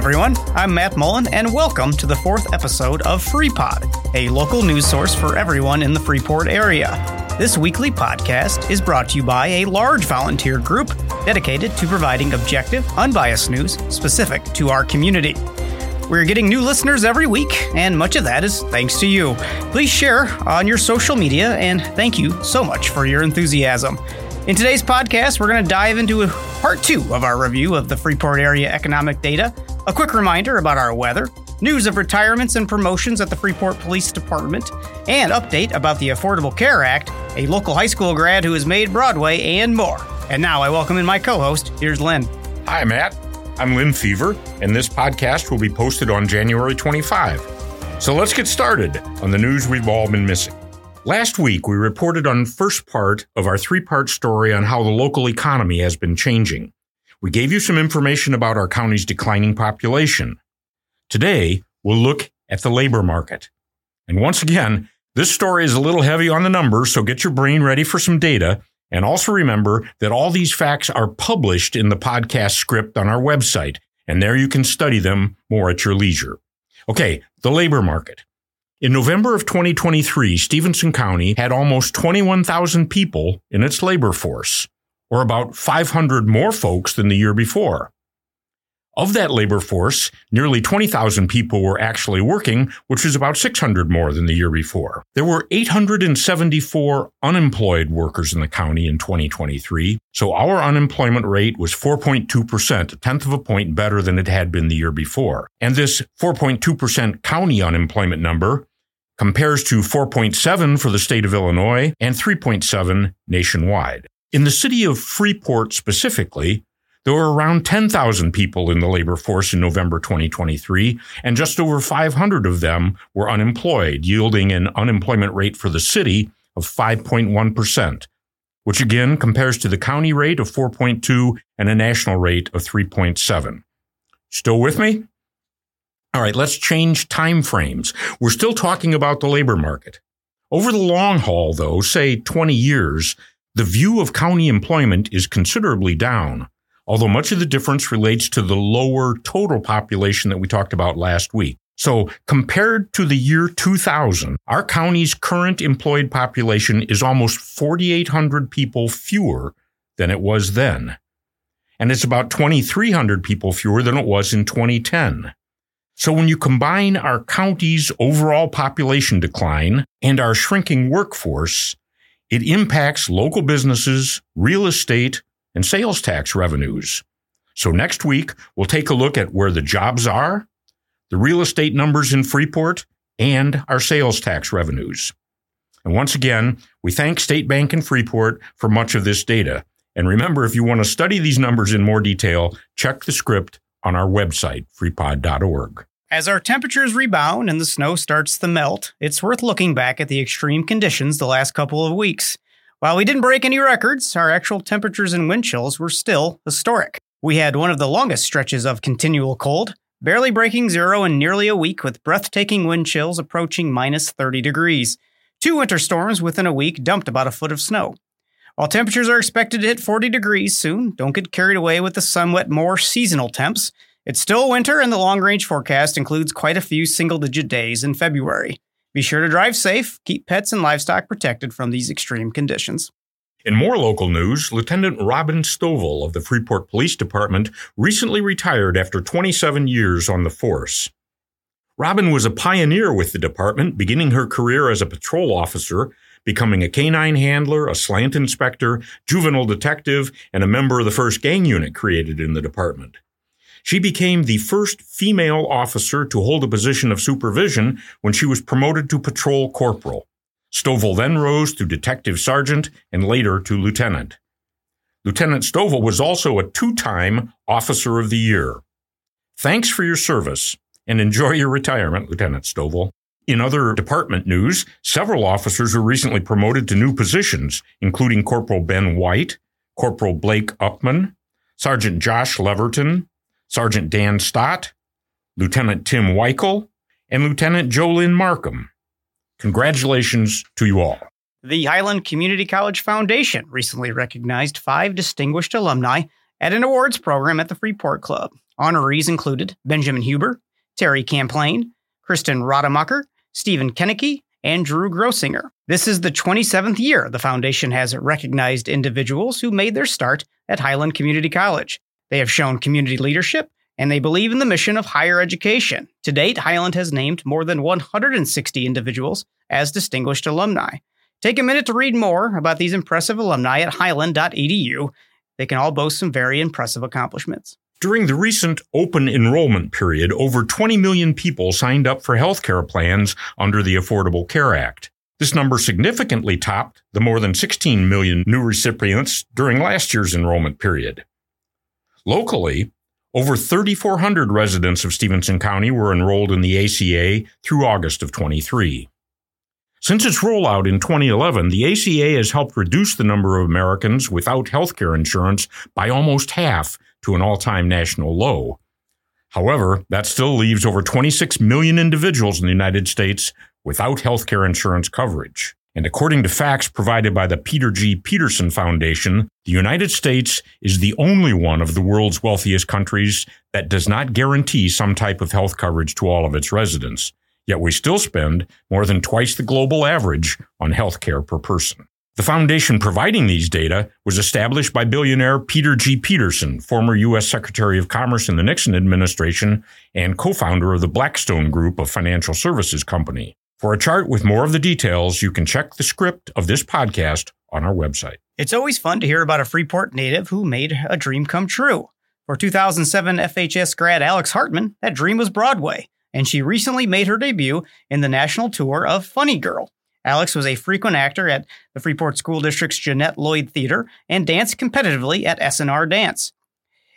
everyone. I'm Matt Mullen, and welcome to the fourth episode of FreePod, a local news source for everyone in the Freeport area. This weekly podcast is brought to you by a large volunteer group dedicated to providing objective, unbiased news specific to our community. We're getting new listeners every week, and much of that is thanks to you. Please share on your social media, and thank you so much for your enthusiasm. In today's podcast, we're going to dive into part two of our review of the Freeport area economic data, a quick reminder about our weather, news of retirements and promotions at the Freeport Police Department, and update about the Affordable Care Act, a local high school grad who has made Broadway, and more. And now I welcome in my co host. Here's Lynn. Hi, Matt. I'm Lynn Fever, and this podcast will be posted on January 25. So let's get started on the news we've all been missing. Last week, we reported on first part of our three part story on how the local economy has been changing. We gave you some information about our county's declining population. Today, we'll look at the labor market. And once again, this story is a little heavy on the numbers, so get your brain ready for some data. And also remember that all these facts are published in the podcast script on our website, and there you can study them more at your leisure. Okay, the labor market. In November of 2023, Stephenson County had almost 21,000 people in its labor force, or about 500 more folks than the year before. Of that labor force, nearly 20,000 people were actually working, which was about 600 more than the year before. There were 874 unemployed workers in the county in 2023, so our unemployment rate was 4.2%, a tenth of a point better than it had been the year before. And this 4.2% county unemployment number compares to 4.7 for the state of Illinois and 3.7 nationwide. In the city of Freeport specifically, there were around 10,000 people in the labor force in November 2023, and just over 500 of them were unemployed, yielding an unemployment rate for the city of 5.1%, which again compares to the county rate of 4.2 and a national rate of 3.7. Still with me? All right, let's change time frames. We're still talking about the labor market. Over the long haul, though, say 20 years, the view of county employment is considerably down, although much of the difference relates to the lower total population that we talked about last week. So compared to the year 2000, our county's current employed population is almost 4,800 people fewer than it was then. And it's about 2,300 people fewer than it was in 2010. So when you combine our county's overall population decline and our shrinking workforce, it impacts local businesses, real estate, and sales tax revenues. So next week, we'll take a look at where the jobs are, the real estate numbers in Freeport, and our sales tax revenues. And once again, we thank State Bank and Freeport for much of this data. And remember, if you want to study these numbers in more detail, check the script on our website, freepod.org. As our temperatures rebound and the snow starts to melt, it's worth looking back at the extreme conditions the last couple of weeks. While we didn't break any records, our actual temperatures and wind chills were still historic. We had one of the longest stretches of continual cold, barely breaking zero in nearly a week with breathtaking wind chills approaching minus 30 degrees. Two winter storms within a week dumped about a foot of snow. While temperatures are expected to hit 40 degrees soon, don't get carried away with the somewhat more seasonal temps. It's still winter, and the long range forecast includes quite a few single digit days in February. Be sure to drive safe, keep pets and livestock protected from these extreme conditions. In more local news, Lieutenant Robin Stovall of the Freeport Police Department recently retired after 27 years on the force. Robin was a pioneer with the department, beginning her career as a patrol officer, becoming a canine handler, a slant inspector, juvenile detective, and a member of the first gang unit created in the department. She became the first female officer to hold a position of supervision when she was promoted to patrol corporal. Stovall then rose to detective sergeant and later to lieutenant. Lieutenant Stovall was also a two-time Officer of the Year. Thanks for your service and enjoy your retirement, Lieutenant Stovall. In other department news, several officers were recently promoted to new positions, including Corporal Ben White, Corporal Blake Upman, Sergeant Josh Leverton, Sergeant Dan Stott, Lieutenant Tim Weichel, and Lieutenant Jolyn Markham. Congratulations to you all. The Highland Community College Foundation recently recognized five distinguished alumni at an awards program at the Freeport Club. Honorees included Benjamin Huber, Terry Camplain, Kristen Rademacher, Stephen Kennecke, and Drew Grossinger. This is the 27th year the foundation has recognized individuals who made their start at Highland Community College. They have shown community leadership and they believe in the mission of higher education. To date, Highland has named more than 160 individuals as distinguished alumni. Take a minute to read more about these impressive alumni at highland.edu. They can all boast some very impressive accomplishments. During the recent open enrollment period, over 20 million people signed up for health care plans under the Affordable Care Act. This number significantly topped the more than 16 million new recipients during last year's enrollment period. Locally, over 3,400 residents of Stephenson County were enrolled in the ACA through August of 23. Since its rollout in 2011, the ACA has helped reduce the number of Americans without health care insurance by almost half to an all-time national low. However, that still leaves over 26 million individuals in the United States without health care insurance coverage. And according to facts provided by the Peter G. Peterson Foundation, the United States is the only one of the world's wealthiest countries that does not guarantee some type of health coverage to all of its residents. Yet we still spend more than twice the global average on health care per person. The foundation providing these data was established by billionaire Peter G. Peterson, former U.S. Secretary of Commerce in the Nixon administration and co-founder of the Blackstone Group of Financial Services Company. For a chart with more of the details, you can check the script of this podcast on our website. It's always fun to hear about a Freeport native who made a dream come true. For 2007 FHS grad Alex Hartman, that dream was Broadway, and she recently made her debut in the national tour of Funny Girl. Alex was a frequent actor at the Freeport School District's Jeanette Lloyd Theater and danced competitively at SNR Dance.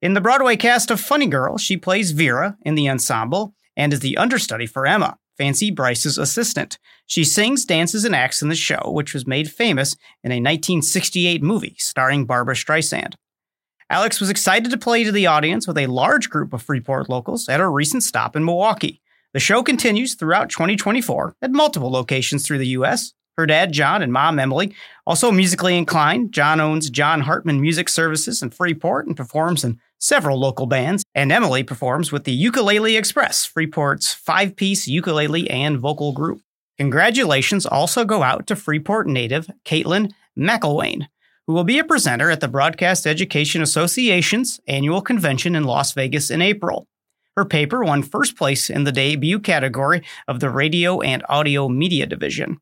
In the Broadway cast of Funny Girl, she plays Vera in the ensemble and is the understudy for Emma, Fanny Brice's assistant. She sings, dances, and acts in the show, which was made famous in a 1968 movie starring Barbra Streisand. Alex was excited to play to the audience with a large group of Freeport locals at a recent stop in Milwaukee. The show continues throughout 2024 at multiple locations through the U.S. Her dad, John, and mom, Emily, also musically inclined. John owns John Hartman Music Services in Freeport and performs in several local bands. And Emily performs with the Ukulele Express, Freeport's five piece ukulele and vocal group. Congratulations also go out to Freeport native Caitlin McElwain, who will be a presenter at the Broadcast Education Association's annual convention in Las Vegas in April. Her paper won first place in the debut category of the Radio and Audio Media Division.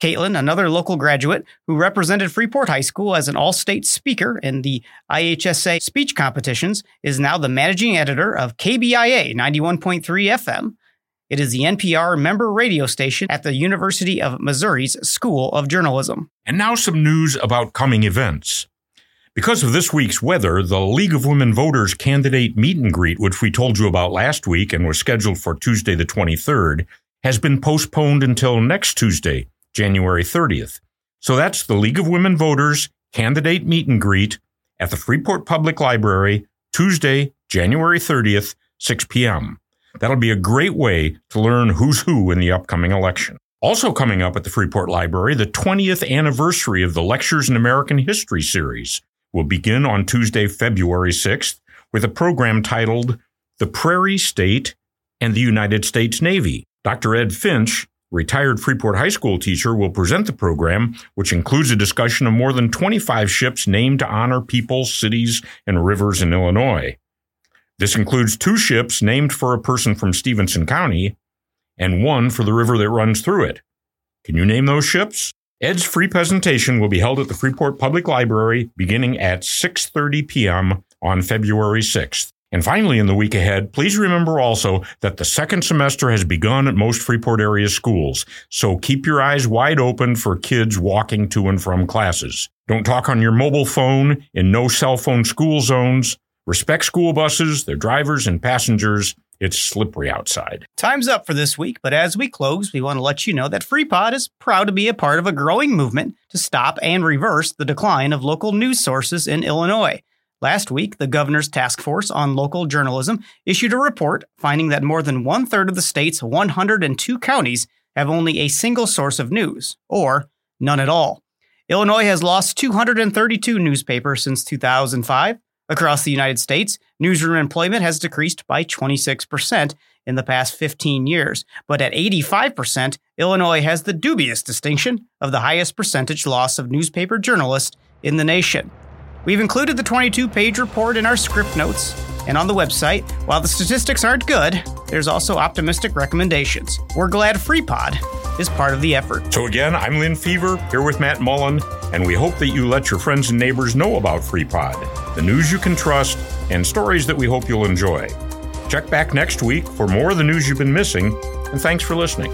Caitlin, another local graduate who represented Freeport High School as an all state speaker in the IHSA speech competitions, is now the managing editor of KBIA 91.3 FM. It is the NPR member radio station at the University of Missouri's School of Journalism. And now some news about coming events. Because of this week's weather, the League of Women Voters candidate meet and greet, which we told you about last week and was scheduled for Tuesday the 23rd, has been postponed until next Tuesday, January 30th. So that's the League of Women Voters candidate meet and greet at the Freeport Public Library, Tuesday, January 30th, 6 p.m. That'll be a great way to learn who's who in the upcoming election. Also coming up at the Freeport Library, the 20th anniversary of the Lectures in American History series will begin on Tuesday, February 6th, with a program titled The Prairie State and the United States Navy. Dr. Ed Finch, retired Freeport High School teacher, will present the program, which includes a discussion of more than 25 ships named to honor people, cities, and rivers in Illinois. This includes two ships named for a person from Stephenson County and one for the river that runs through it. Can you name those ships? Ed's free presentation will be held at the Freeport Public Library beginning at 6:30 p.m. on February 6th. And finally, in the week ahead, please remember also that the second semester has begun at most Freeport area schools, so keep your eyes wide open for kids walking to and from classes. Don't talk on your mobile phone in no cell phone school zones. Respect school buses, their drivers, and passengers. It's slippery outside. Time's up for this week, but as we close, we want to let you know that FreePod is proud to be a part of a growing movement to stop and reverse the decline of local news sources in Illinois. Last week, the governor's task force on local journalism issued a report finding that more than one third of the state's 102 counties have only a single source of news, or none at all. Illinois has lost 232 newspapers since 2005, Across the United States, newsroom employment has decreased by 26% in the past 15 years, but at 85%, Illinois has the dubious distinction of the highest percentage loss of newspaper journalists in the nation. We've included the 22 page report in our script notes and on the website. While the statistics aren't good, there's also optimistic recommendations. We're glad FreePod is part of the effort. So, again, I'm Lynn Fever here with Matt Mullen, and we hope that you let your friends and neighbors know about FreePod, the news you can trust, and stories that we hope you'll enjoy. Check back next week for more of the news you've been missing, and thanks for listening.